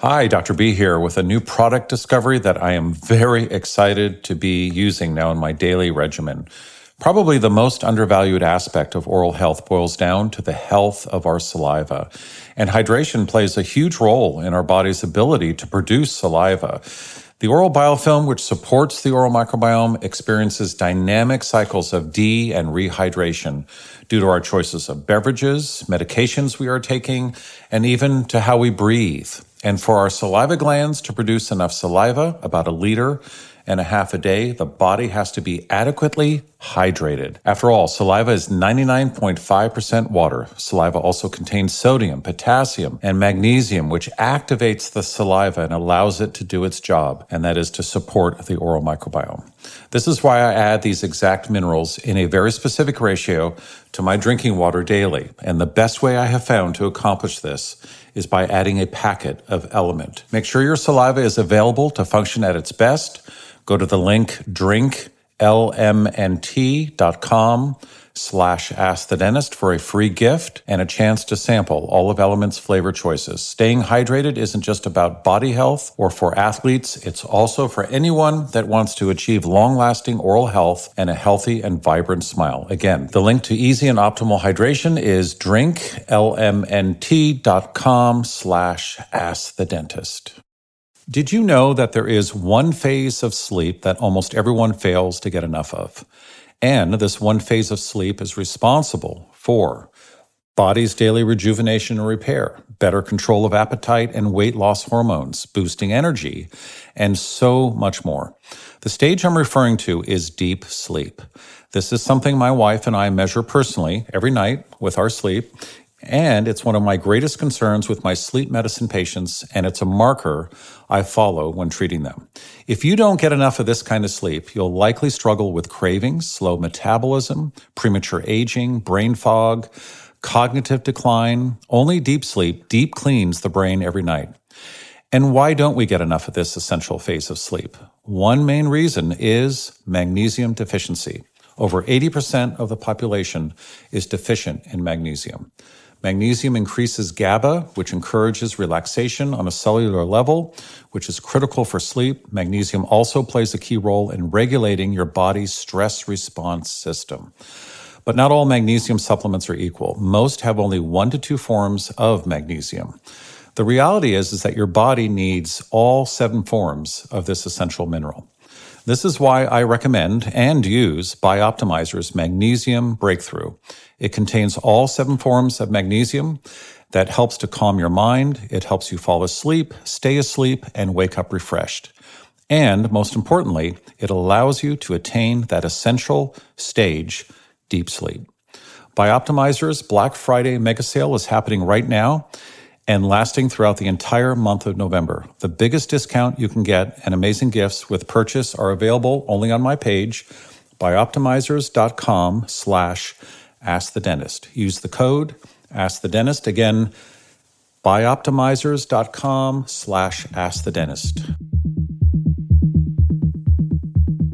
Hi, Dr. B here with a new product discovery that I am very excited to be using now in my daily regimen. Probably the most undervalued aspect of oral health boils down to the health of our saliva. And hydration plays a huge role in our body's ability to produce saliva. The oral biofilm, which supports the oral microbiome, experiences dynamic cycles of de and rehydration due to our choices of beverages, medications we are taking, and even to how we breathe. And for our saliva glands to produce enough saliva, about a liter and a half a day, the body has to be adequately hydrated. After all, saliva is 99.5% water. Saliva also contains sodium, potassium, and magnesium, which activates the saliva and allows it to do its job, and that is to support the oral microbiome. This is why I add these exact minerals in a very specific ratio to my drinking water daily. And the best way I have found to accomplish this is by adding a packet of LMNT. Make sure your saliva is available to function at its best. Go to the link drinklmnt.com slash ask the dentist for a free gift and a chance to sample all of LMNT's flavor choices. Staying hydrated isn't just about body health or for athletes. It's also for anyone that wants to achieve long lasting oral health and a healthy and vibrant smile. Again, the link to easy and optimal hydration is drinklmnt.com slash ask the dentist. Did you know that there is one phase of sleep that almost everyone fails to get enough of? And this one phase of sleep is responsible for body's daily rejuvenation and repair, better control of appetite and weight loss hormones, boosting energy, and so much more. The stage I'm referring to is deep sleep. This is something my wife and I measure personally every night with our sleep. And it's one of my greatest concerns with my sleep medicine patients, and it's a marker I follow when treating them. If you don't get enough of this kind of sleep, you'll likely struggle with cravings, slow metabolism, premature aging, brain fog, cognitive decline. Only deep sleep deep cleans the brain every night. And why don't we get enough of this essential phase of sleep? One main reason is magnesium deficiency. Over 80% of the population is deficient in magnesium. Magnesium increases GABA, which encourages relaxation on a cellular level, which is critical for sleep. Magnesium also plays a key role in regulating your body's stress response system. But not all magnesium supplements are equal. Most have only one to two forms of magnesium. The reality is, is that your body needs all seven forms of this essential mineral. This is why I recommend and use Bioptimizer's Magnesium Breakthrough. It contains all seven forms of magnesium that helps to calm your mind. It helps you fall asleep, stay asleep, and wake up refreshed. And most importantly, it allows you to attain that essential stage, deep sleep. Bioptimizer's Black Friday mega sale is happening right now and lasting throughout the entire month of November. The biggest discount you can get and amazing gifts with purchase are available only on my page, bioptimizers.com slash Ask the Dentist. Use the code Ask the Dentist. Again, bioptimizers.com slash Ask the Dentist.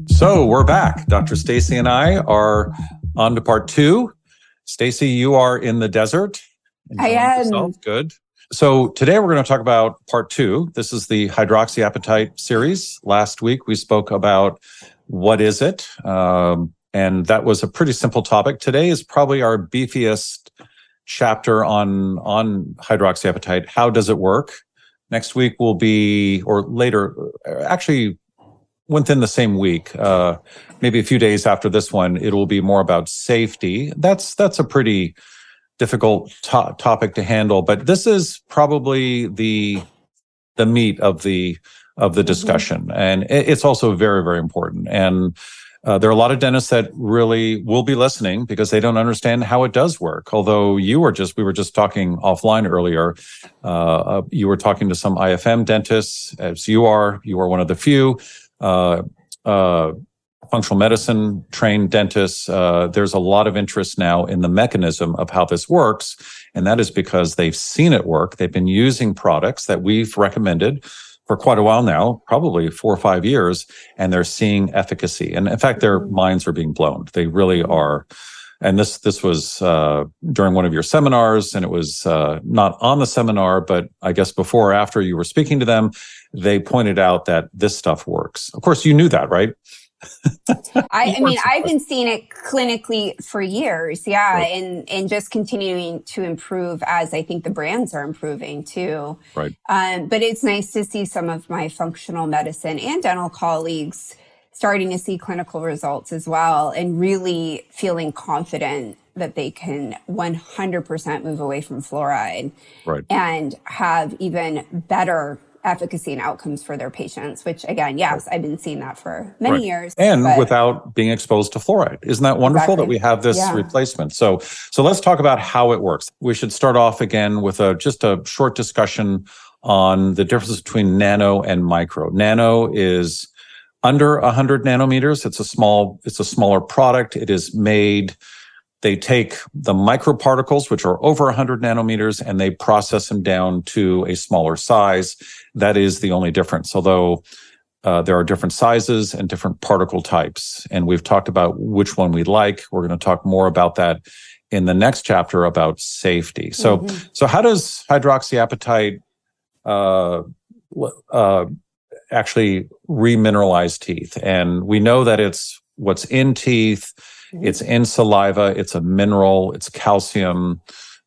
So we're back. Dr. Staci and I are on to part two. Staci, you are in the desert. I am. Good. So today we're going to talk about part two. This is the hydroxyapatite series. Last week we spoke about what is it, um, and that was a pretty simple topic. Today is probably our beefiest chapter on on hydroxyapatite. How does it work? Next week will be, or later, actually within the same week, uh, maybe a few days after this one, it will be more about safety. That's that's a pretty difficult to- topic to handle, but this is probably the the meat of the of the mm-hmm. discussion, and it's also very very important. And uh, there are a lot of dentists that really will be listening because they don't understand how it does work. Although you were just, we were just talking offline earlier. Uh, uh, you were talking to some IFM dentists, as you are. You are one of the few uh, uh, functional medicine trained dentists. Uh, there's a lot of interest now in the mechanism of how this works, and that is because they've seen it work. They've been using products that we've recommended for quite a while now, probably four or five years, and they're seeing efficacy. And in fact, their minds are being blown. They really are. and this this was uh, during one of your seminars, and it was uh, not on the seminar, but I guess before or after you were speaking to them, they pointed out that this stuff works. Of course, you knew that, right? I, I, mean, I've been seeing it clinically for years, yeah, right. and and just continuing to improve as I think the brands are improving too. Right. Um, but it's nice to see some of my functional medicine and dental colleagues starting to see clinical results as well and really feeling confident that they can 100% move away from fluoride right. and have even better efficacy and outcomes for their patients, which again, yes. I've been seeing that for many right. years. And but... without being exposed to fluoride. Isn't that wonderful exactly. that we have this yeah. replacement? So, so let's talk about how it works. We should start off again with a, just a short discussion on the difference between nano and micro. Nano is under 100 nanometers. It's a small, it's a smaller product. It is made, they take the microparticles, which are over 100 nanometers, and they process them down to a smaller size. That is the only difference. Although uh, there are different sizes and different particle types. And we've talked about which one we like. We're going to talk more about that in the next chapter about safety. So, mm-hmm. so how does hydroxyapatite, uh, uh, actually remineralize teeth. And we know that it's what's in teeth, mm-hmm. it's in saliva, it's a mineral, it's calcium.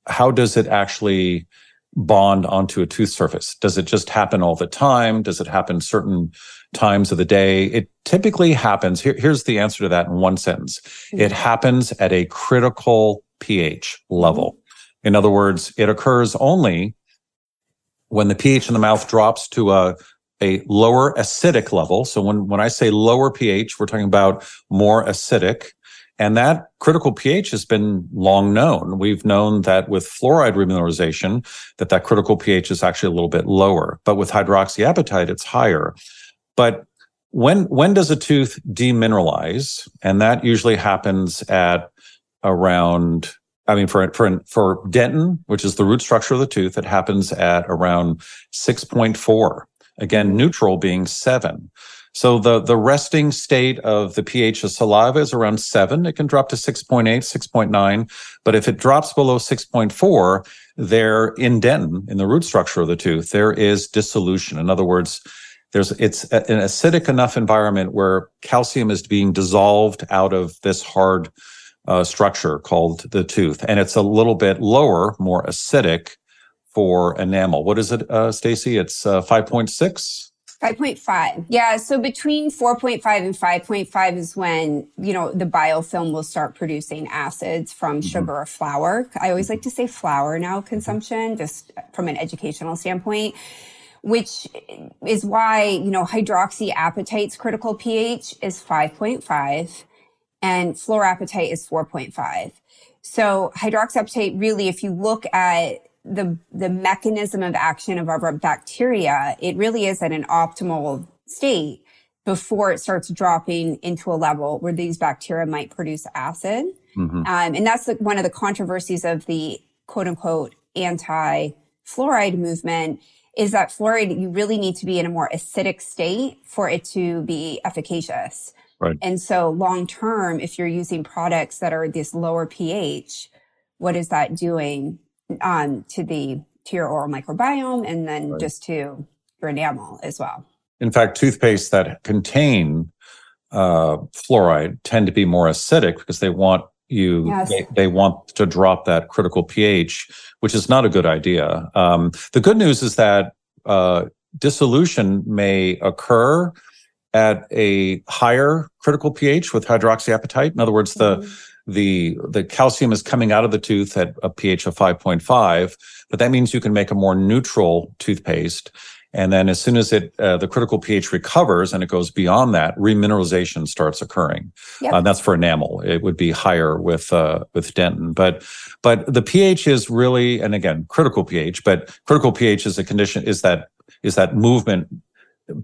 How does it actually bond onto a tooth surface? Does it just happen all the time? Does it happen certain times of the day? It typically happens. Here, here's the answer to that in one sentence. Mm-hmm. It happens at a critical pH level. In other words, it occurs only when the pH in the mouth drops to a a lower acidic level. So when, when I say lower pH, we're talking about more acidic. And that critical pH has been long known. We've known that with fluoride remineralization, that that critical pH is actually a little bit lower. But with hydroxyapatite, it's higher. But when, when does a tooth demineralize? And that usually happens at around I mean, for, for, for dentin, which is the root structure of the tooth, it happens at around 6.4. Again, neutral being seven. So the, the resting state of the pH of saliva is around seven. It can drop to 6.8, 6.9. But if it drops below 6.4, there in dentin, in the root structure of the tooth, there is dissolution. In other words, there's, it's an acidic enough environment where calcium is being dissolved out of this hard uh, structure called the tooth. And it's a little bit lower, more acidic for enamel. What is it, uh, Staci? It's uh, 5.6? 5.5. Yeah. So between 4.5 and 5.5 is when, you know, the biofilm will start producing acids from mm-hmm. sugar or flour. I always like to say flour now consumption, just from an educational standpoint, which is why, you know, hydroxyapatite's critical pH is 5.5 and fluorapatite is 4.5. So hydroxyapatite really, if you look at the, the mechanism of action of our bacteria, it really is at an optimal state before it starts dropping into a level where these bacteria might produce acid. Mm-hmm. Um, and that's the, one of the controversies of the quote unquote anti fluoride movement is that fluoride, you really need to be in a more acidic state for it to be efficacious. Right. And so long term, if you're using products that are this lower pH, what is that doing um, to the to your oral microbiome and then right. just to your enamel as well. In fact, toothpaste that contain uh, fluoride tend to be more acidic because they want you yes. they, they, want to drop that critical pH, which is not a good idea. Um, the good news is that uh, dissolution may occur at a higher critical pH with hydroxyapatite. In other words, the mm-hmm the the calcium is coming out of the tooth at a pH of 5.5, but that means you can make a more neutral toothpaste. And then as soon as it uh, the critical pH recovers and it goes beyond that, remineralization starts occurring. Yep. Uh, that's for enamel. It would be higher with uh, with dentin, but but the pH is really and again critical pH. But critical pH is a condition is that is that movement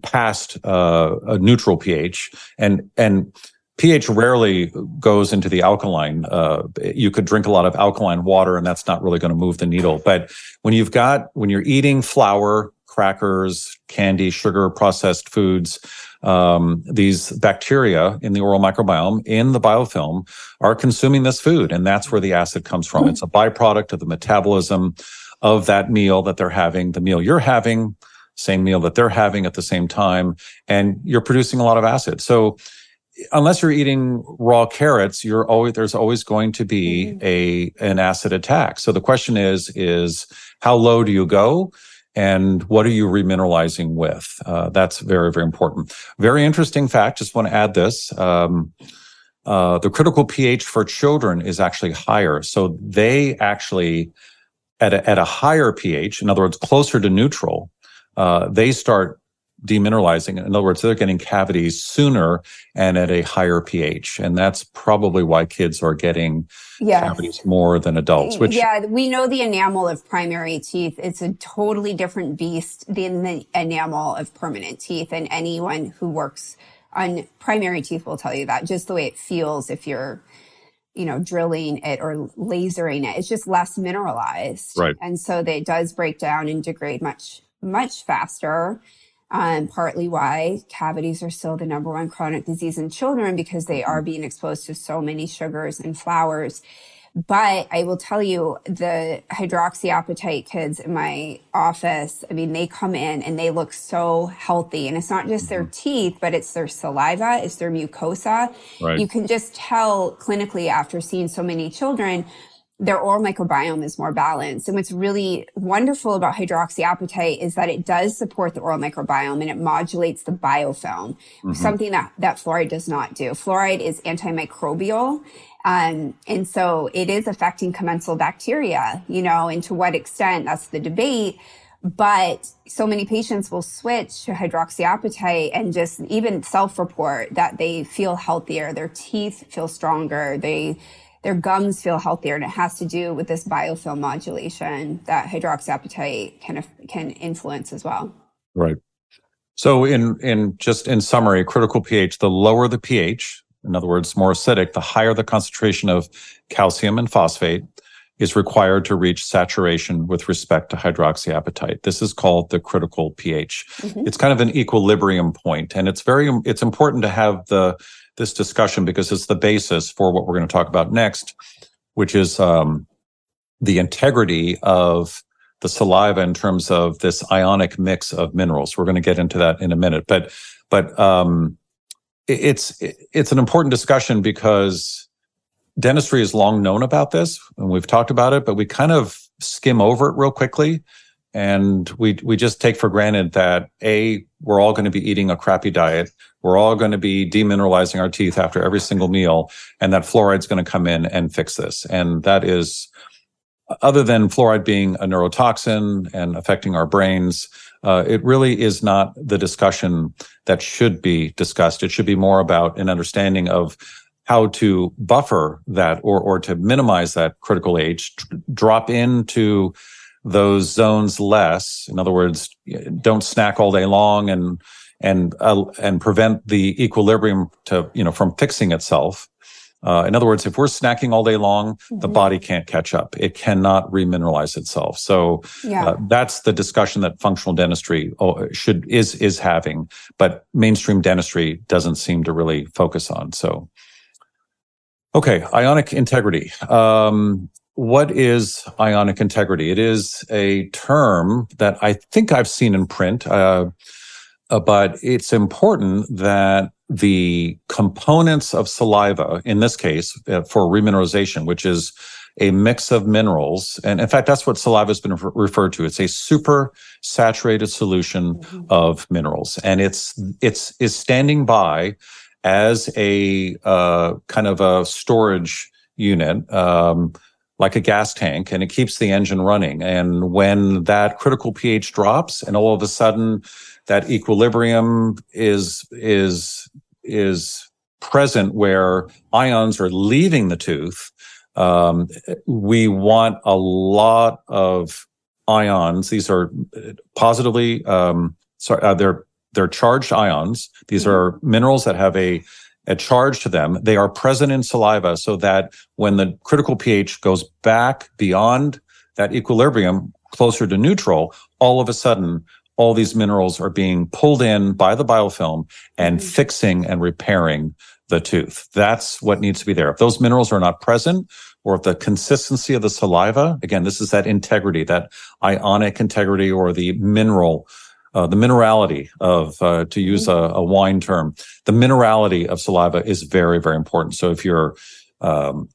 past uh, a neutral pH and and pH rarely goes into the alkaline. Uh, you could drink a lot of alkaline water, and that's not really going to move the needle. But when you've got when you're eating flour, crackers, candy, sugar, processed foods, um, these bacteria in the oral microbiome in the biofilm are consuming this food. And that's where the acid comes from. It's a byproduct of the metabolism of that meal that they're having, the meal you're having, same meal that they're having at the same time. And you're producing a lot of acid. So unless you're eating raw carrots, you're always, there's always going to be mm-hmm. a, an acid attack. So the question is, is how low do you go? and what are you remineralizing with? Uh, that's very, very important. Very interesting fact. Just want to add this. Um, uh, the critical pH for children is actually higher. So they actually, at a, at a higher pH, in other words, closer to neutral, uh, they start demineralizing. In other words, they're getting cavities sooner and at a higher pH. And that's probably why kids are getting yes. cavities more than adults, which. Yeah, we know the enamel of primary teeth. It's a totally different beast than the enamel of permanent teeth. And anyone who works on primary teeth will tell you that just the way it feels if you're you know, drilling it or lasering it. It's just less mineralized. Right. And so that it does break down and degrade much, much faster um, partly why cavities are still the number one chronic disease in children because they are mm-hmm. being exposed to so many sugars and flours. But I will tell you, the hydroxyapatite kids in my office, I mean, they come in and they look so healthy. And it's not just their mm-hmm. teeth, but it's their saliva, it's their mucosa. Right. You can just tell clinically after seeing so many children their oral microbiome is more balanced. And what's really wonderful about hydroxyapatite is that it does support the oral microbiome and it modulates the biofilm, mm-hmm. something that, that fluoride does not do. Fluoride is antimicrobial. Um, and so it is affecting commensal bacteria, you know, and to what extent that's the debate. But so many patients will switch to hydroxyapatite and just even self report that they feel healthier, their teeth feel stronger, they their gums feel healthier. And it has to do with this biofilm modulation that hydroxyapatite can, can influence as well. Right. So in, in just in summary, critical pH, the lower the pH, in other words, more acidic, the higher the concentration of calcium and phosphate is required to reach saturation with respect to hydroxyapatite. This is called the critical pH. Mm-hmm. It's kind of an equilibrium point and it's very, it's important to have the this discussion because it's the basis for what we're going to talk about next, which is um, the integrity of the saliva in terms of this ionic mix of minerals. We're going to get into that in a minute, but but um, it's it's an important discussion because dentistry has long known about this and we've talked about it, but we kind of skim over it real quickly and we we just take for granted that a we're all going to be eating a crappy diet. We're all going to be demineralizing our teeth after every single meal and that fluoride's going to come in and fix this. And that is other than fluoride being a neurotoxin and affecting our brains uh, it really is not the discussion that should be discussed. It should be more about an understanding of how to buffer that or or to minimize that critical pH drop into those zones less. In other words, don't snack all day long and and uh, and prevent the equilibrium to you know from fixing itself. Uh, in other words, if we're snacking all day long, mm-hmm. the body can't catch up. It cannot remineralize itself. So yeah. uh, that's the discussion that functional dentistry oh, should is is having, but mainstream dentistry doesn't seem to really focus on. So, okay, ionic integrity. Um, what is ionic integrity? It is a term that I think I've seen in print, uh, uh, but it's important that the components of saliva, in this case, uh, for remineralization, which is a mix of minerals, and in fact, that's what saliva has been re- referred to. It's a super saturated solution mm-hmm. of minerals, and it's it's is standing by as a uh, kind of a storage unit. Um, like a gas tank and it keeps the engine running. And when that critical pH drops and all of a sudden that equilibrium is, is, is present where ions are leaving the tooth, um, we want a lot of ions. These are positively, um, sorry, uh, they're, they're charged ions. These mm-hmm. are minerals that have a a charge to them. They are present in saliva so that when the critical pH goes back beyond that equilibrium closer to neutral, all of a sudden all these minerals are being pulled in by the biofilm and mm-hmm. fixing and repairing the tooth. That's what needs to be there. If those minerals are not present, or if the consistency of the saliva, again, this is that integrity, that ionic integrity or the mineral, uh, the minerality of, uh, to use a, a, wine term, the minerality of saliva is very, very important. So if you're, um,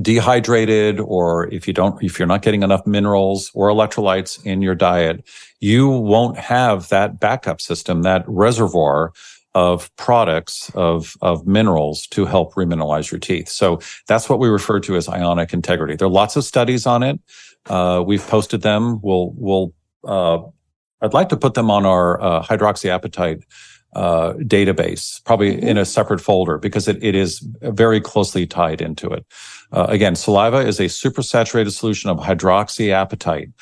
dehydrated or if you don't, if you're not getting enough minerals or electrolytes in your diet, you won't have that backup system, that reservoir of products of, of minerals to help remineralize your teeth. So that's what we refer to as ionic integrity. There are lots of studies on it. Uh, we've posted them. We'll, we'll, uh, I'd like to put them on our uh, hydroxyapatite uh, database, probably mm-hmm. in a separate folder because it, it is very closely tied into it. Uh, again, saliva is a supersaturated solution of hydroxyapatite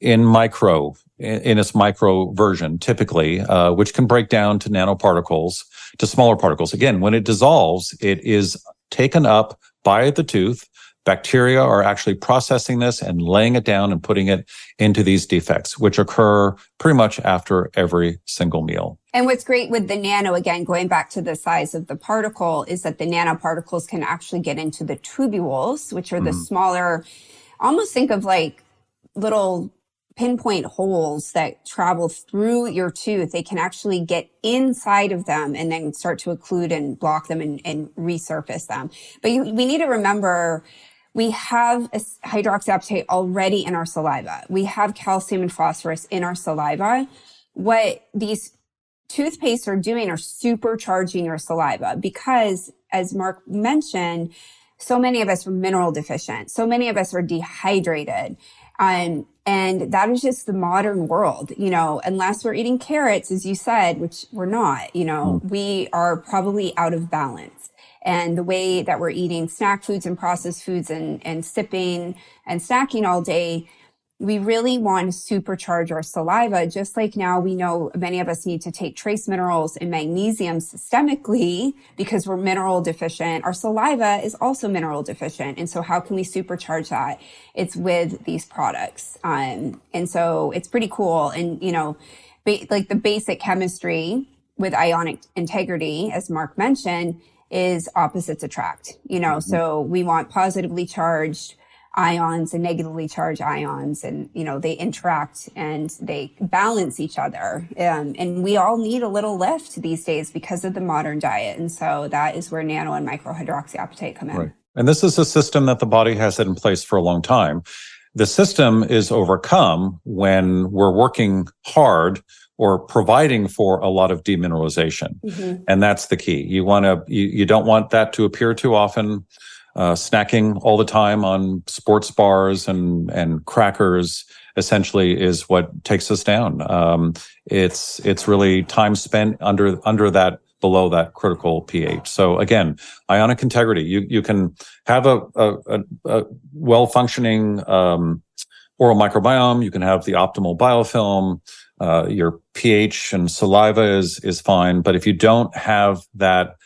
in micro in its micro version, typically, uh, which can break down to nanoparticles, to smaller particles. Again, when it dissolves, it is taken up by the tooth. Bacteria are actually processing this and laying it down and putting it into these defects, which occur pretty much after every single meal. And what's great with the nano, again, going back to the size of the particle, is that the nanoparticles can actually get into the tubules, which are the mm. smaller, almost think of like little pinpoint holes that travel through your tooth, they can actually get inside of them and then start to occlude and block them and, and resurface them. But you, we need to remember we have hydroxyapatite already in our saliva. We have calcium and phosphorus in our saliva. What these toothpastes are doing are supercharging your saliva because as Mark mentioned, so many of us are mineral deficient. So many of us are dehydrated. Um, and that is just the modern world, you know, unless we're eating carrots, as you said, which we're not, you know, mm. we are probably out of balance. And the way that we're eating snack foods and processed foods and, and sipping and snacking all day we really want to supercharge our saliva, just like now we know many of us need to take trace minerals and magnesium systemically because we're mineral deficient. Our saliva is also mineral deficient. And so how can we supercharge that? It's with these products. Um, and so it's pretty cool. And, you know, ba- like the basic chemistry with ionic integrity, as Mark mentioned, is opposites attract, you know, mm-hmm. so we want positively charged ions and negatively charged ions and you know they interact and they balance each other. Um, and we all need a little lift these days because of the modern diet. And so that is where nano and microhydroxyapatite come in. Right. and this is a system that the body has had in place for a long time. The system is overcome when we're working hard or providing for a lot of demineralization mm-hmm. and that's the key you want to you, you don't want that to appear too often uh, snacking all the time on sports bars and and crackers essentially is what takes us down. Um, it's it's really time spent under under that below that critical pH. So again, ionic integrity. You you can have a a, a, a well functioning um, oral microbiome. You can have the optimal biofilm. Uh, your pH and saliva is is fine, but if you don't have that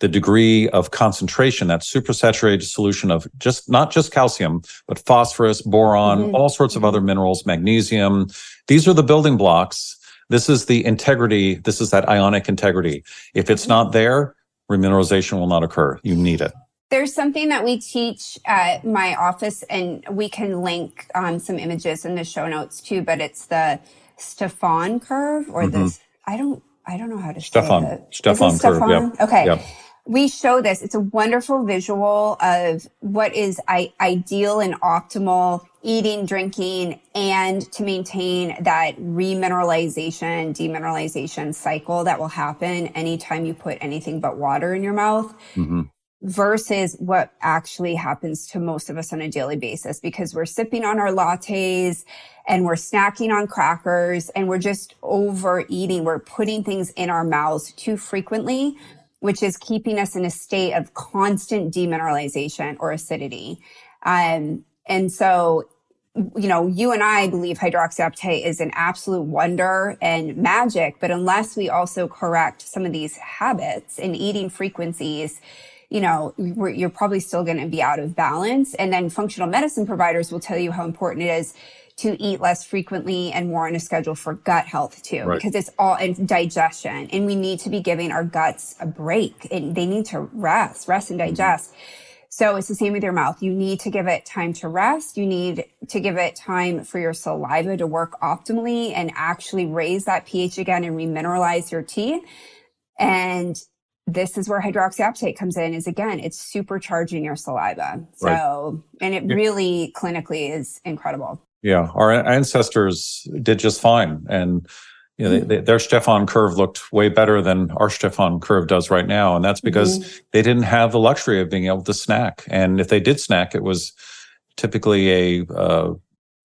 the degree of concentration, that supersaturated solution of just not just calcium, but phosphorus, boron, mm-hmm. all sorts of other minerals, magnesium. These are the building blocks. This is the integrity. This is that ionic integrity. If it's not there, remineralization will not occur. You need it. There's something that we teach at my office, and we can link um, some images in the show notes too. But it's the Stephan curve, or mm-hmm. this. I don't. I don't know how to Stephan. say it. Stephan curve. Stephan? Yep. Okay. Yep we show this. It's a wonderful visual of what is I- ideal and optimal eating, drinking, and to maintain that remineralization, demineralization cycle that will happen anytime you put anything but water in your mouth. Mm-hmm. Versus what actually happens to most of us on a daily basis because we're sipping on our lattes and we're snacking on crackers and we're just overeating. We're putting things in our mouths too frequently which is keeping us in a state of constant demineralization or acidity. Um, and so, you know, you and I believe hydroxyapatite is an absolute wonder and magic, but unless we also correct some of these habits and eating frequencies, you know, you're probably still going to be out of balance. And then functional medicine providers will tell you how important it is to eat less frequently and more on a schedule for gut health too, Right. because it's all and digestion. And we need to be giving our guts a break and they need to rest, rest and mm-hmm. digest. So it's the same with your mouth. You need to give it time to rest. You need to give it time for your saliva to work optimally and actually raise that pH again and remineralize your teeth. And this is where hydroxyapatite comes in is again, it's supercharging your saliva. Right. So, and it Yeah. really clinically is incredible. Yeah, our ancestors did just fine, and you know, they, they, their Stephan curve looked way better than our Stephan curve does right now, and that's because Mhm. they didn't have the luxury of being able to snack. And if they did snack, it was typically a uh,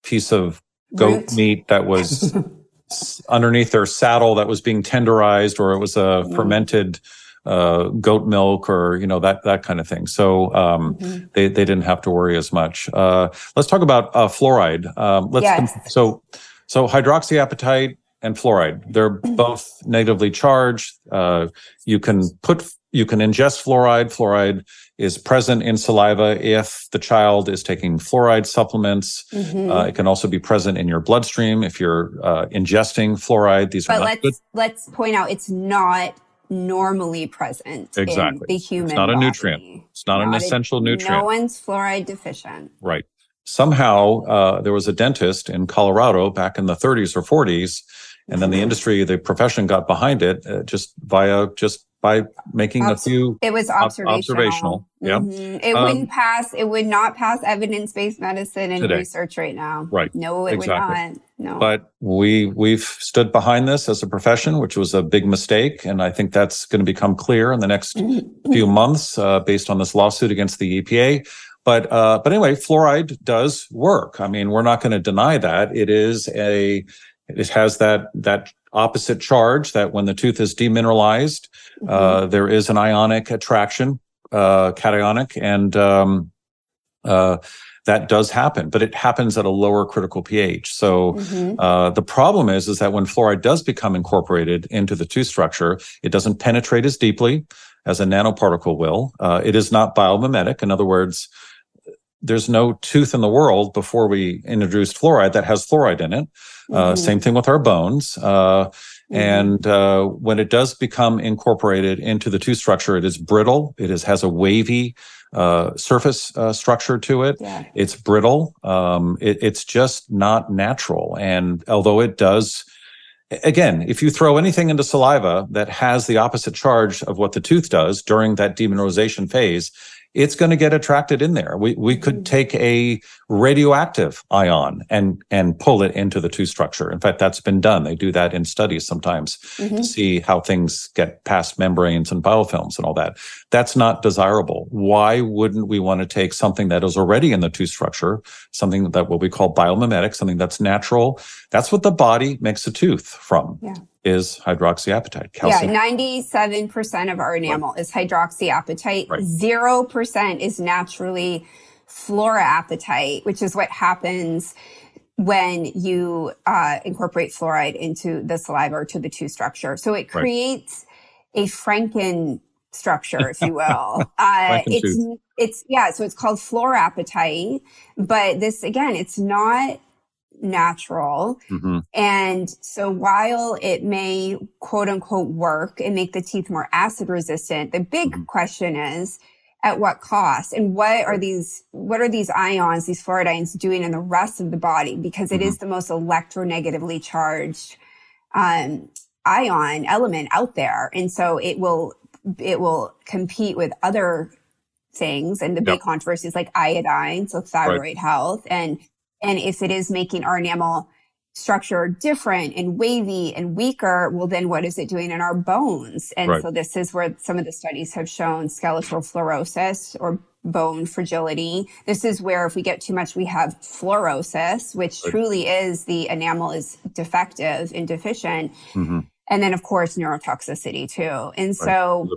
piece of goat meat that was underneath their saddle that was being tenderized, or it was a Mm. fermented uh, goat milk, or you know that that kind of thing. So um, Mhm. they they didn't have to worry as much. Uh, let's talk about uh, fluoride. Um, let's Yes. so so hydroxyapatite and fluoride they're both negatively charged. Uh, you can put you can ingest fluoride. Fluoride is present in saliva if the child is taking fluoride supplements. Mhm. Uh, it can also be present in your bloodstream if you're uh, ingesting fluoride. These are but not let's good. let's point out it's not normally present Exactly. in the human It's not a body. nutrient. It's not, an a- essential nutrient. No one's fluoride deficient. Right. Somehow, uh, there was a dentist in Colorado back in the 30s or 40s, and then the industry, the profession got behind it uh, just via just by making a few. It was Ob- observational. observational, yeah. Mhm. It Um, wouldn't pass. It would not pass evidence-based medicine and Today. research right now. Right. No, it Exactly. would not. No. But we we've stood behind this as a profession, which was a big mistake, and I think that's going to become clear in the next Mm-hmm. few months uh, based on this lawsuit against the EPA. But uh, but anyway, fluoride does work. I mean, we're not going to deny that it is a it has that that opposite charge that when the tooth is demineralized, Mm-hmm. uh, there is an ionic attraction, uh, cationic, and um, uh, that does happen. But it happens at a lower critical pH. So. Mhm. Uh, the problem is, is that when fluoride does become incorporated into the tooth structure, it doesn't penetrate as deeply as a nanoparticle will. Uh, it is not biomimetic. In other words, there's no tooth in the world before we introduced fluoride that has fluoride in it. Uh, Mhm. Same thing with our bones. Uh, Mhm. and uh, when it does become incorporated into the tooth structure, it is brittle. It is has a wavy uh, surface uh, structure to it. Yeah. It's brittle. Um, it, it's just not natural. And although it does, again, if you throw anything into saliva that has the opposite charge of what the tooth does during that demineralization phase, it's going to get attracted in there. We we could Mhm. take a radioactive ion and and pull it into the tooth structure. In fact, that's been done. They do that in studies sometimes to Mhm. see how things get past membranes and biofilms and all that. That's not desirable. Why wouldn't we want to take something that is already in the tooth structure, something that what we call biomimetic, something that's natural? That's what the body makes a tooth from. Yeah. Is hydroxyapatite, Yeah, calcium. 97% of our enamel is hydroxyapatite. Right. 0% is naturally fluoroapatite, which is what happens when you uh, incorporate fluoride into the saliva or to the tooth structure. So it Right. creates a Franken structure, if you will. Uh, it's, it's, yeah, so it's called fluoroapatite, but this, again, it's not natural. Mhm. And so while it may quote unquote work and make the teeth more acid resistant, the big Mhm. question is at what cost and what are these what are these ions these fluoride ions doing in the rest of the body because it is the most electronegatively charged um, ion element out there and so it will it will compete with other things and the big Yep. controversies like iodine so thyroid health and and if it is making our enamel structure different and wavy and weaker, well, then what is it doing in our bones? And Right. so this is where some of the studies have shown skeletal fluorosis or bone fragility. This is where if we get too much, we have fluorosis, which Right. truly is the enamel is defective and deficient. Mhm. And then of course, neurotoxicity too. And so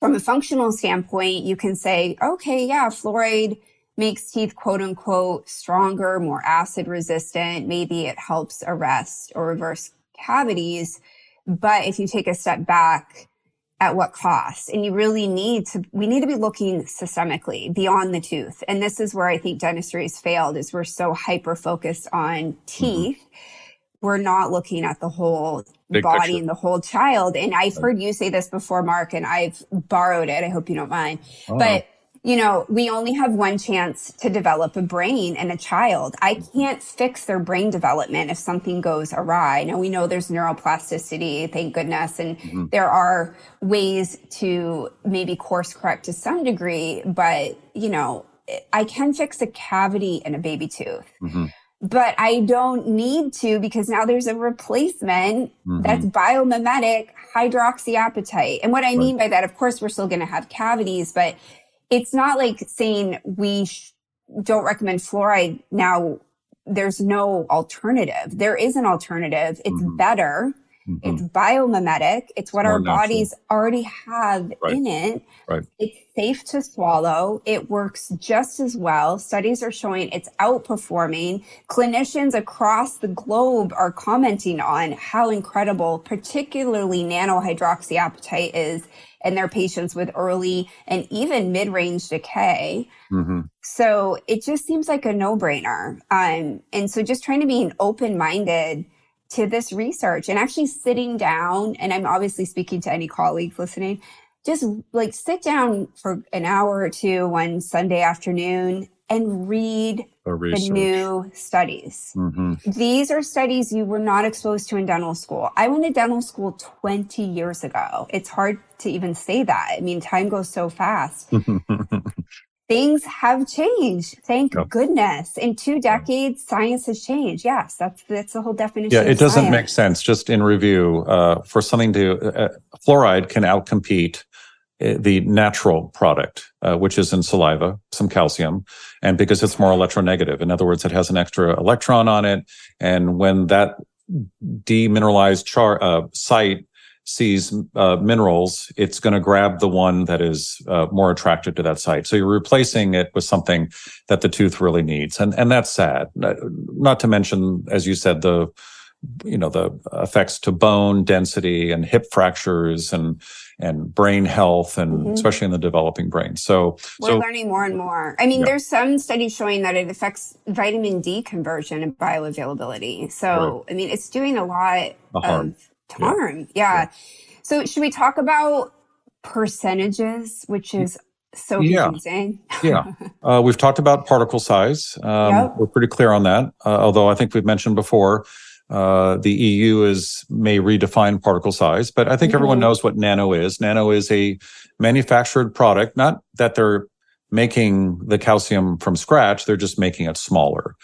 from a functional standpoint, you can say, okay, yeah, fluoride makes teeth quote unquote stronger, more acid resistant. Maybe it helps arrest or reverse cavities. But if you take a step back, at what cost? And you really need to, we need to be looking systemically beyond the tooth. And this is where I think dentistry has failed is we're so hyper focused on mm-hmm. teeth. Mm-hmm. We're not looking at the whole Big body picture. and the whole child. And I've heard you say this before, Mark, and I've borrowed it. I hope you don't mind. Oh. But you know, we only have one chance to develop a brain in a child. I can't fix their brain development if something goes awry. Now we know there's neuroplasticity, thank goodness, and mm-hmm. there are ways to maybe course correct to some degree, but you know, I can fix a cavity in a baby tooth. Mm-hmm. But I don't need to because now there's a replacement mm-hmm. that's biomimetic hydroxyapatite. And what I right. mean by that, of course, we're still going to have cavities, but it's not like saying we sh- don't recommend fluoride now. There's no alternative. There is an alternative. It's mm-hmm. better. Mm-hmm. It's biomimetic. It's what our natural. bodies already have right. in it. Right. It's safe to swallow. It works just as well. Studies are showing it's outperforming. Clinicians across the globe are commenting on how incredible, particularly nanohydroxyapatite is in their patients with early and even mid-range decay. Mm-hmm. So it just seems like a no-brainer. Um, and so just trying to be an open-minded to this research and actually sitting down, and I'm obviously speaking to any colleagues listening, just like sit down for an hour or two one Sunday afternoon and read the new studies. Mm-hmm. These are studies you were not exposed to in dental school. I went to dental school 20 years ago. It's hard to even say that. I mean, time goes so fast. Things have changed. Thank goodness. In two decades, science has changed. Yes, that's that's the whole definition. Yeah, it doesn't science. make sense. Just in review, uh, for something to uh, fluoride can outcompete uh, the natural product, uh, which is in saliva, some calcium, and because it's more electronegative. In other words, it has an extra electron on it, and when that demineralized char uh, site sees uh, minerals, it's going to grab the one that is uh, more attracted to that site. So you're replacing it with something that the tooth really needs, and and that's sad. Not to mention, as you said, the you know the effects to bone density and hip fractures and and brain health and mm-hmm. especially in the developing brain. So we're so, learning more and more. I mean, yeah. there's some studies showing that it affects vitamin D conversion and bioavailability. So right. I mean, it's doing a lot of harm. Yeah. yeah. yeah. So should we talk about percentages, which is so confusing. yeah. Uh, we've talked about particle size. Um, yep. We're pretty clear on that. Uh, although I think we've mentioned before uh, the EU is may redefine particle size, but I think mm-hmm. everyone knows what nano is. Nano is a manufactured product, not that they're making the calcium from scratch; they're just making it smaller.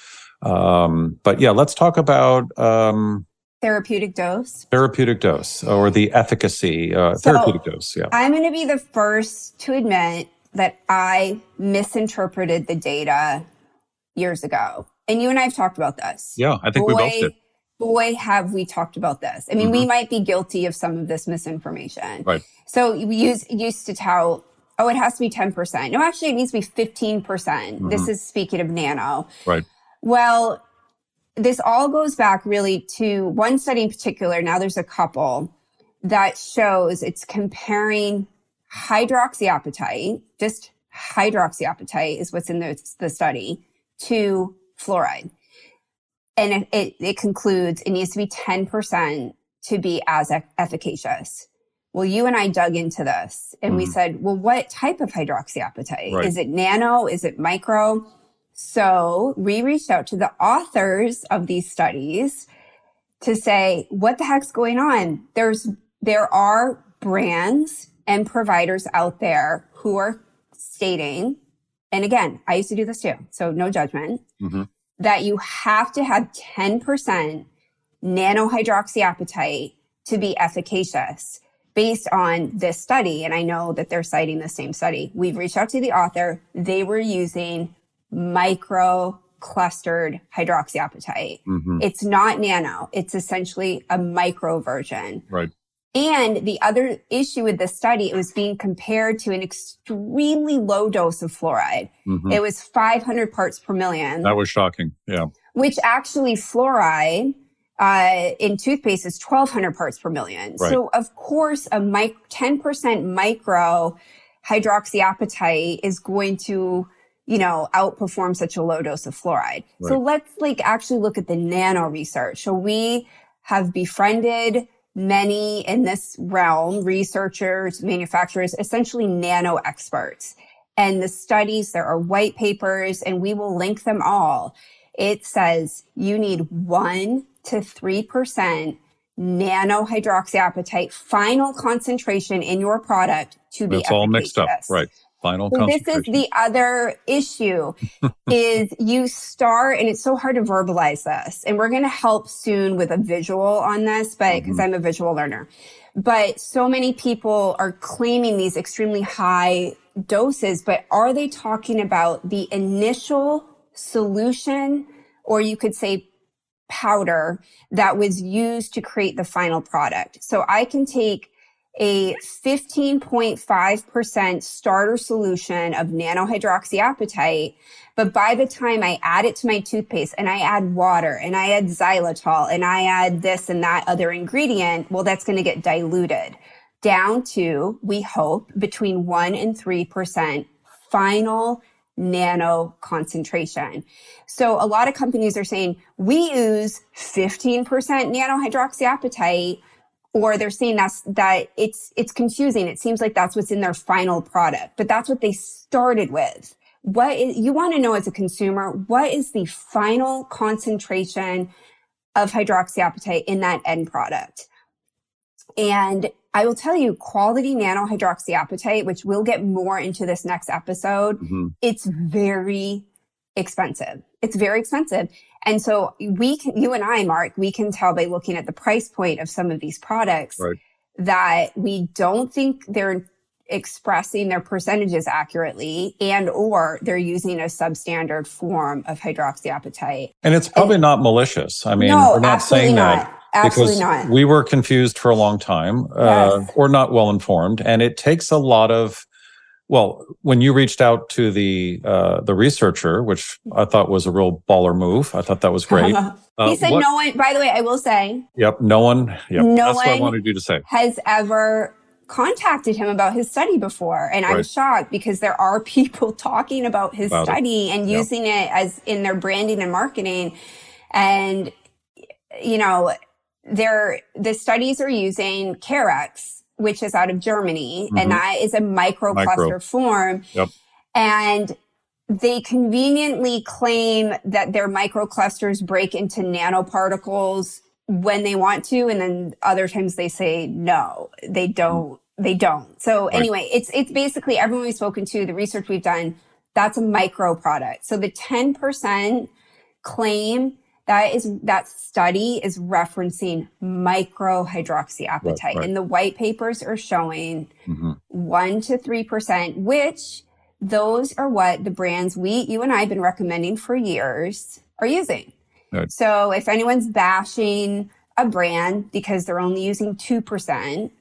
Um, but yeah, let's talk about um, therapeutic dose. Therapeutic dose, or the efficacy. Uh, so therapeutic dose. Yeah, I'm going to be the first to admit that I misinterpreted the data years ago. And you and I have talked about this. Yeah, I think Boy, we both did boy, have we talked about this. I mean, mm-hmm. we might be guilty of some of this misinformation. Right. So we use, used to tout, oh, it has to be 10%. No, actually, it needs to be 15%. percent mm hmm This is speaking of nano. Right. Well, this all goes back really to one study in particular. Now there's a couple that shows it's comparing hydroxyapatite, just hydroxyapatite is what's in the, the study, to fluoride and it, it, it, concludes it needs to be 10% to be as efficacious. Well, you and I dug into this and mm we said, well, what type of hydroxyapatite? Right. Is it nano? Is it micro? So we reached out to the authors of these studies to say, what the heck's going on? There's, there are brands and providers out there who are stating, and again, I used to do this too, so no judgment. Mm-hmm that you have to have 10% nanohydroxyapatite to be efficacious based on this study. And I know that they're citing the same study. We've reached out to the author. They were using micro clustered hydroxyapatite. Mm-hmm. It's not nano. It's essentially a micro version. Right. And the other issue with this study, it was being compared to an extremely low dose of fluoride. Mm-hmm. It was 500 parts per million. That was shocking. Yeah. Which actually fluoride uh, in toothpaste is 1200 parts per million. Right. So of course, a mic- 10% micro hydroxyapatite is going to, you know, outperform such a low dose of fluoride. So let's like actually look at the nano research. So we have befriended many in this realm, researchers, manufacturers, essentially nano experts. And the studies, there are white papers and we will link them all. It says you need one to 3% nano hydroxyapatite final concentration in your product to be It's all mixed up. Right. Final So this is the other issue is you start and it's so hard to verbalize this and we're going to help soon with a visual on this but because Mhm. I'm a visual learner. But so many people are claiming these extremely high doses but are they talking about the initial solution or you could say powder that was used to create the final product? So I can take a 15.5% starter solution of nanohydroxyapatite. But by the time I add it to my toothpaste and I add water and I add xylitol and I add this and that other ingredient, well, that's going to get diluted down to, we hope, between one and 3% final nano concentration. So a lot of companies are saying we use 15% nanohydroxyapatite or they're saying that's that it's it's confusing. It seems like that's what's in their final product, but that's what they started with. What is, you want to know as a consumer, what is the final concentration of hydroxyapatite in that end product? And I will tell you, quality nano hydroxyapatite which we'll get more into this next episode, Mhm. it's very expensive. It's very expensive. And so we can, you and I, Mark, we can tell by looking at the price point of some of these products Right. that we don't think they're expressing their percentages accurately and or they're using a substandard form of hydroxyapatite. And it's probably not malicious. I mean, no, we're not saying not. that Absolutely because not. we were confused for a long time uh, Yes. or not well informed. And it takes a lot of, well, when you reached out to the uh, the researcher, which I thought was a real baller move, I thought that was great. Uh, he said what- no one, by the way, I will say, Yep, no one. Yep, No that's what I wanted you to say. has ever contacted him about his study before. And I'm shocked because there are people talking about his About it. study and Yep. using it as in their branding and marketing. And, you know, they're, the studies are using Karex, which is out of Germany, Mhm. and that is a microcluster Micro. form. Yep. And they conveniently claim that their microclusters break into nanoparticles when they want to, and then other times they say no, they don't. They don't. So Right. anyway, it's it's basically everyone we've spoken to, the research we've done, that's a micro product. So the ten percent claim that is that study is referencing micro hydroxyapatite, Right, right. and the white papers are showing Mhm. one to three percent, which those are what the brands we, you and I have been recommending for years are using. Right. So if anyone's bashing a brand because they're only using two percent,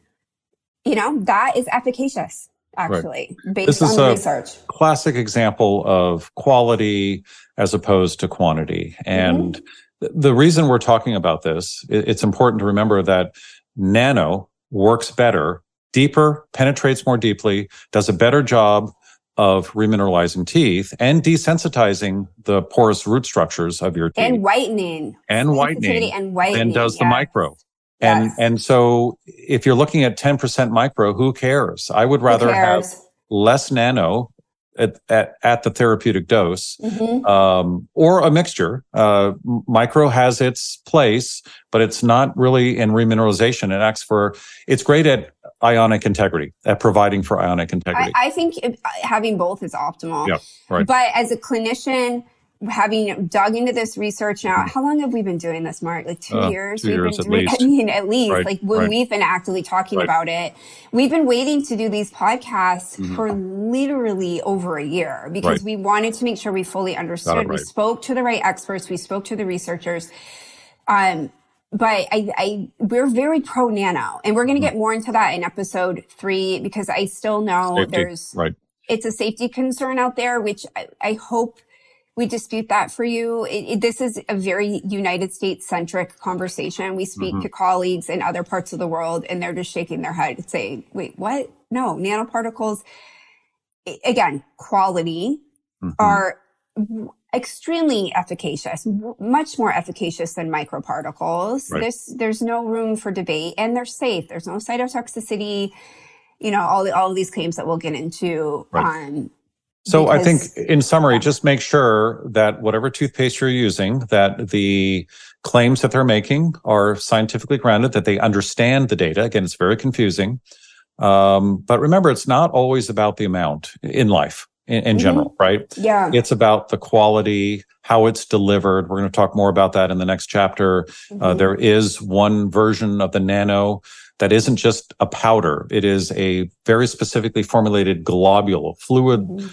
you know, that is efficacious actually, based This on is the a- research. classic example of quality as opposed to quantity. And mm-hmm. th- the reason we're talking about this, it's important to remember that nano works better, deeper, penetrates more deeply, does a better job of remineralizing teeth and desensitizing the porous root structures of your teeth And whitening. and whitening and whitening. and does the micro. And Yes. and so if you're looking at 10% micro, who cares? I would rather have less nano at, at, at the therapeutic dose Mhm. um, or a mixture. Uh, micro has its place, but it's not really in remineralization. It acts for, it's great at ionic integrity, at providing for ionic integrity. I, I think it- having both is optimal. Yeah, right. But as a clinician, having dug into this research now, Mhm. how long have we been doing this, Mark? Like two Uh, years? two we've years been at doing, least. I mean, at least Right, like when right. we've been actively talking Right. about it, we've been waiting to do these podcasts Mhm. for literally over a year because we wanted to make sure we fully understood. We spoke to the right experts. We spoke to the researchers. Um, but I, I, we're very pro nano and we're going to get more into that in episode three because I still know Safety, there's, right. it's a safety concern out there, which I, I hope we dispute that for you. It, it, this is a very United States centric conversation. We speak mm-hmm. to colleagues in other parts of the world and they're just shaking their head saying, wait, what? No, nanoparticles, again, quality mm-hmm. are extremely efficacious, much more efficacious than microparticles. Right. There's, there's no room for debate and they're safe. There's no cytotoxicity, you know, all, all of these claims that we'll get into. Right. Um, so because, I think in summary, just make sure that whatever toothpaste you're using, that the claims that they're making are scientifically grounded, that they understand the data. Again, it's very confusing. Um, but remember, it's not always about the amount in life in, in mm-hmm. general, right? Yeah. It's about the quality, how it's delivered. We're going to talk more about that in the next chapter. Uh, mm-hmm. Uh, there is one version of the nano that isn't just a powder. It is a very specifically formulated globule, fluid, mm-hmm.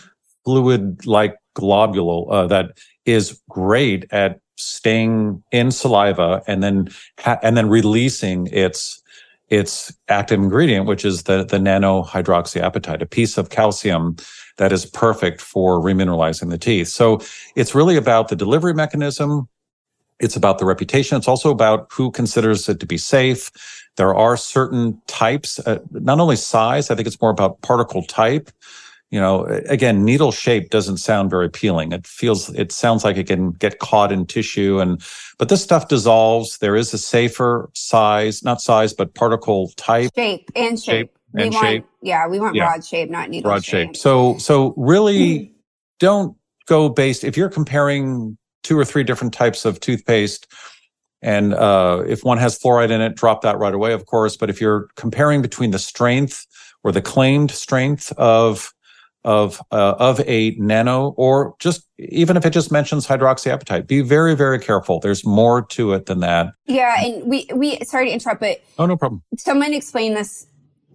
Fluid like globule uh, that is great at staying in saliva and then ha- and then releasing its its active ingredient, which is the the nano hydroxyapatite, a piece of calcium that is perfect for remineralizing the teeth. So it's really about the delivery mechanism. It's about the reputation. It's also about who considers it to be safe. There are certain types, uh, not only size, I think it's more about particle type. You know, again, needle shape doesn't sound very appealing. It feels, it sounds like it can get caught in tissue and, but this stuff dissolves. There is a safer size, not size, but particle type. Shape and shape. shape we and want, shape. Yeah, we want yeah. broad shape, not needle broad shape. shape. So, so really don't go based, if you're comparing two or three different types of toothpaste, and uh, if one has fluoride in it, drop that right away, of course. But if you're comparing between the strength or the claimed strength of of uh, of a nano, or just even if it just mentions hydroxyapatite, be very very careful. There's more to it than that. Yeah, and we we sorry to interrupt, but oh no problem. Someone explained this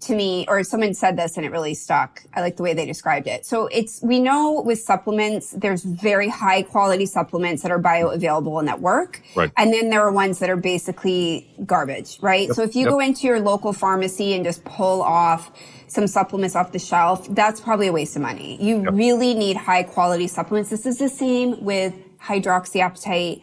to me, or someone said this and it really stuck. I like the way they described it. So it's, we know with supplements, there's very high quality supplements that are bioavailable and that work. Right. And then there are ones that are basically garbage, right? Yep. So if you yep. go into your local pharmacy and just pull off some supplements off the shelf, that's probably a waste of money. You yep. really need high quality supplements. This is the same with hydroxyapatite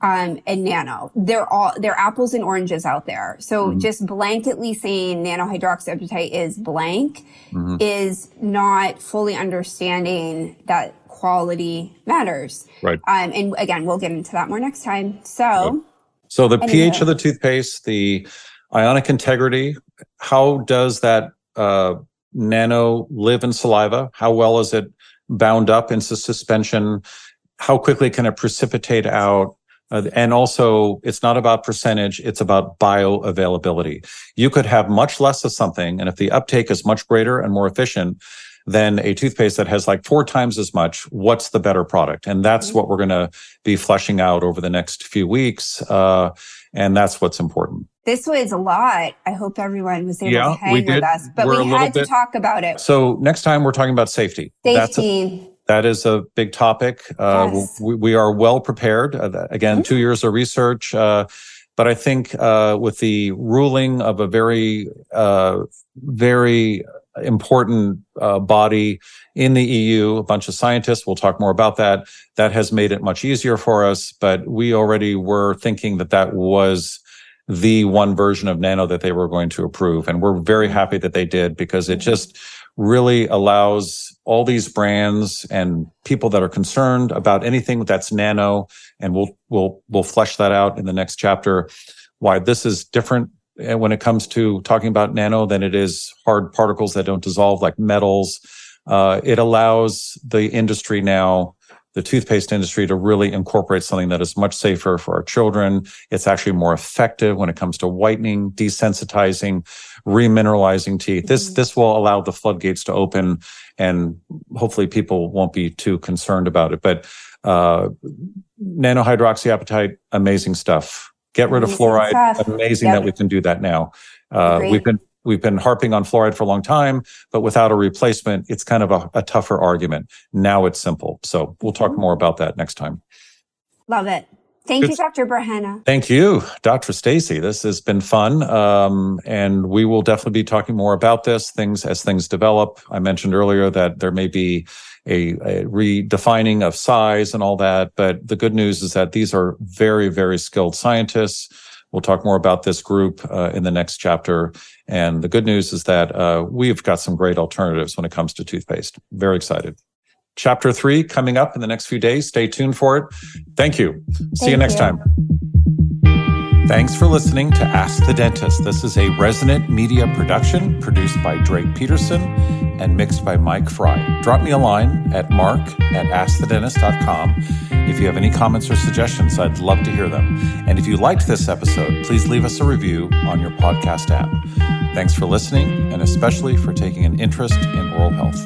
um, and nano. They're all, they're apples and oranges out there. So mm-hmm. just blanketly saying nano hydroxyapatite is blank mm-hmm. is not fully understanding that quality matters. Right. Um, and again, we'll get into that more next time. So, so the pH of the toothpaste, the ionic integrity, how does that, uh, nano live in saliva? How well is it bound up into suspension? How quickly can it precipitate out? Uh, and also, it's not about percentage, it's about bioavailability. You could have much less of something, and if the uptake is much greater and more efficient, than a toothpaste that has like four times as much. What's the better product? And that's mm-hmm. what we're going to be fleshing out over the next few weeks. Uh, and that's what's important. This was a lot. I hope everyone was able yeah, to hang with us, but we're we had to talk about it. So next time we're talking about safety. Safety. That is a big topic. Uh, yes. we, we, are well prepared. Uh, again, mm-hmm. two years of research. Uh, but I think uh, with the ruling of a very, uh, very important uh, body in the EU, a bunch of scientists, we'll talk more about that, that has made it much easier for us. But we already were thinking that that was the one version of Nano that they were going to approve. And we're very mm-hmm. happy that they did because it just really allows all these brands and people that are concerned about anything that's nano, and we'll we'll we'll flesh that out in the next chapter. Why this is different when it comes to talking about nano than it is hard particles that don't dissolve like metals. Uh, it allows the industry now the toothpaste industry to really incorporate something that is much safer for our children. It's actually more effective when it comes to whitening, desensitizing, remineralizing teeth. This, mm-hmm. this will allow the floodgates to open and hopefully people won't be too concerned about it. But, uh, nanohydroxyapatite, amazing stuff. Get rid amazing of fluoride. Stuff. Amazing yep. that we can do that now. Uh, we've been We've been harping on fluoride for a long time, but without a replacement, it's kind of a, a tougher argument. Now it's simple. So we'll talk mm-hmm. more about that next time. Love it. Thank you, Dr. Burhenne. Thank you, Dr. Staci. This has been fun. Um, and we will definitely be talking more about this things as things develop. I mentioned earlier that there may be a, a, redefining of size and all that. But the good news is that these are very, very skilled scientists. We'll talk more about this group uh, in the next chapter. And the good news is that uh, we've got some great alternatives when it comes to toothpaste. Very excited. Chapter three coming up in the next few days. Stay tuned for it. Thank you. Thank See you next you. time. Thanks for listening to Ask the Dentist. This is a resonant media production produced by Drake Peterson and mixed by Mike Fry. Drop me a line at mark at askthedentist.com. If you have any comments or suggestions, I'd love to hear them. And if you liked this episode, please leave us a review on your podcast app. Thanks for listening and especially for taking an interest in oral health.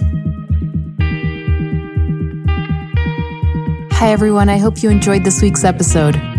Hi, everyone. I hope you enjoyed this week's episode.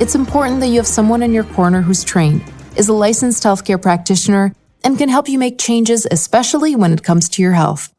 It's important that you have someone in your corner who's trained, is a licensed healthcare practitioner, and can help you make changes, especially when it comes to your health.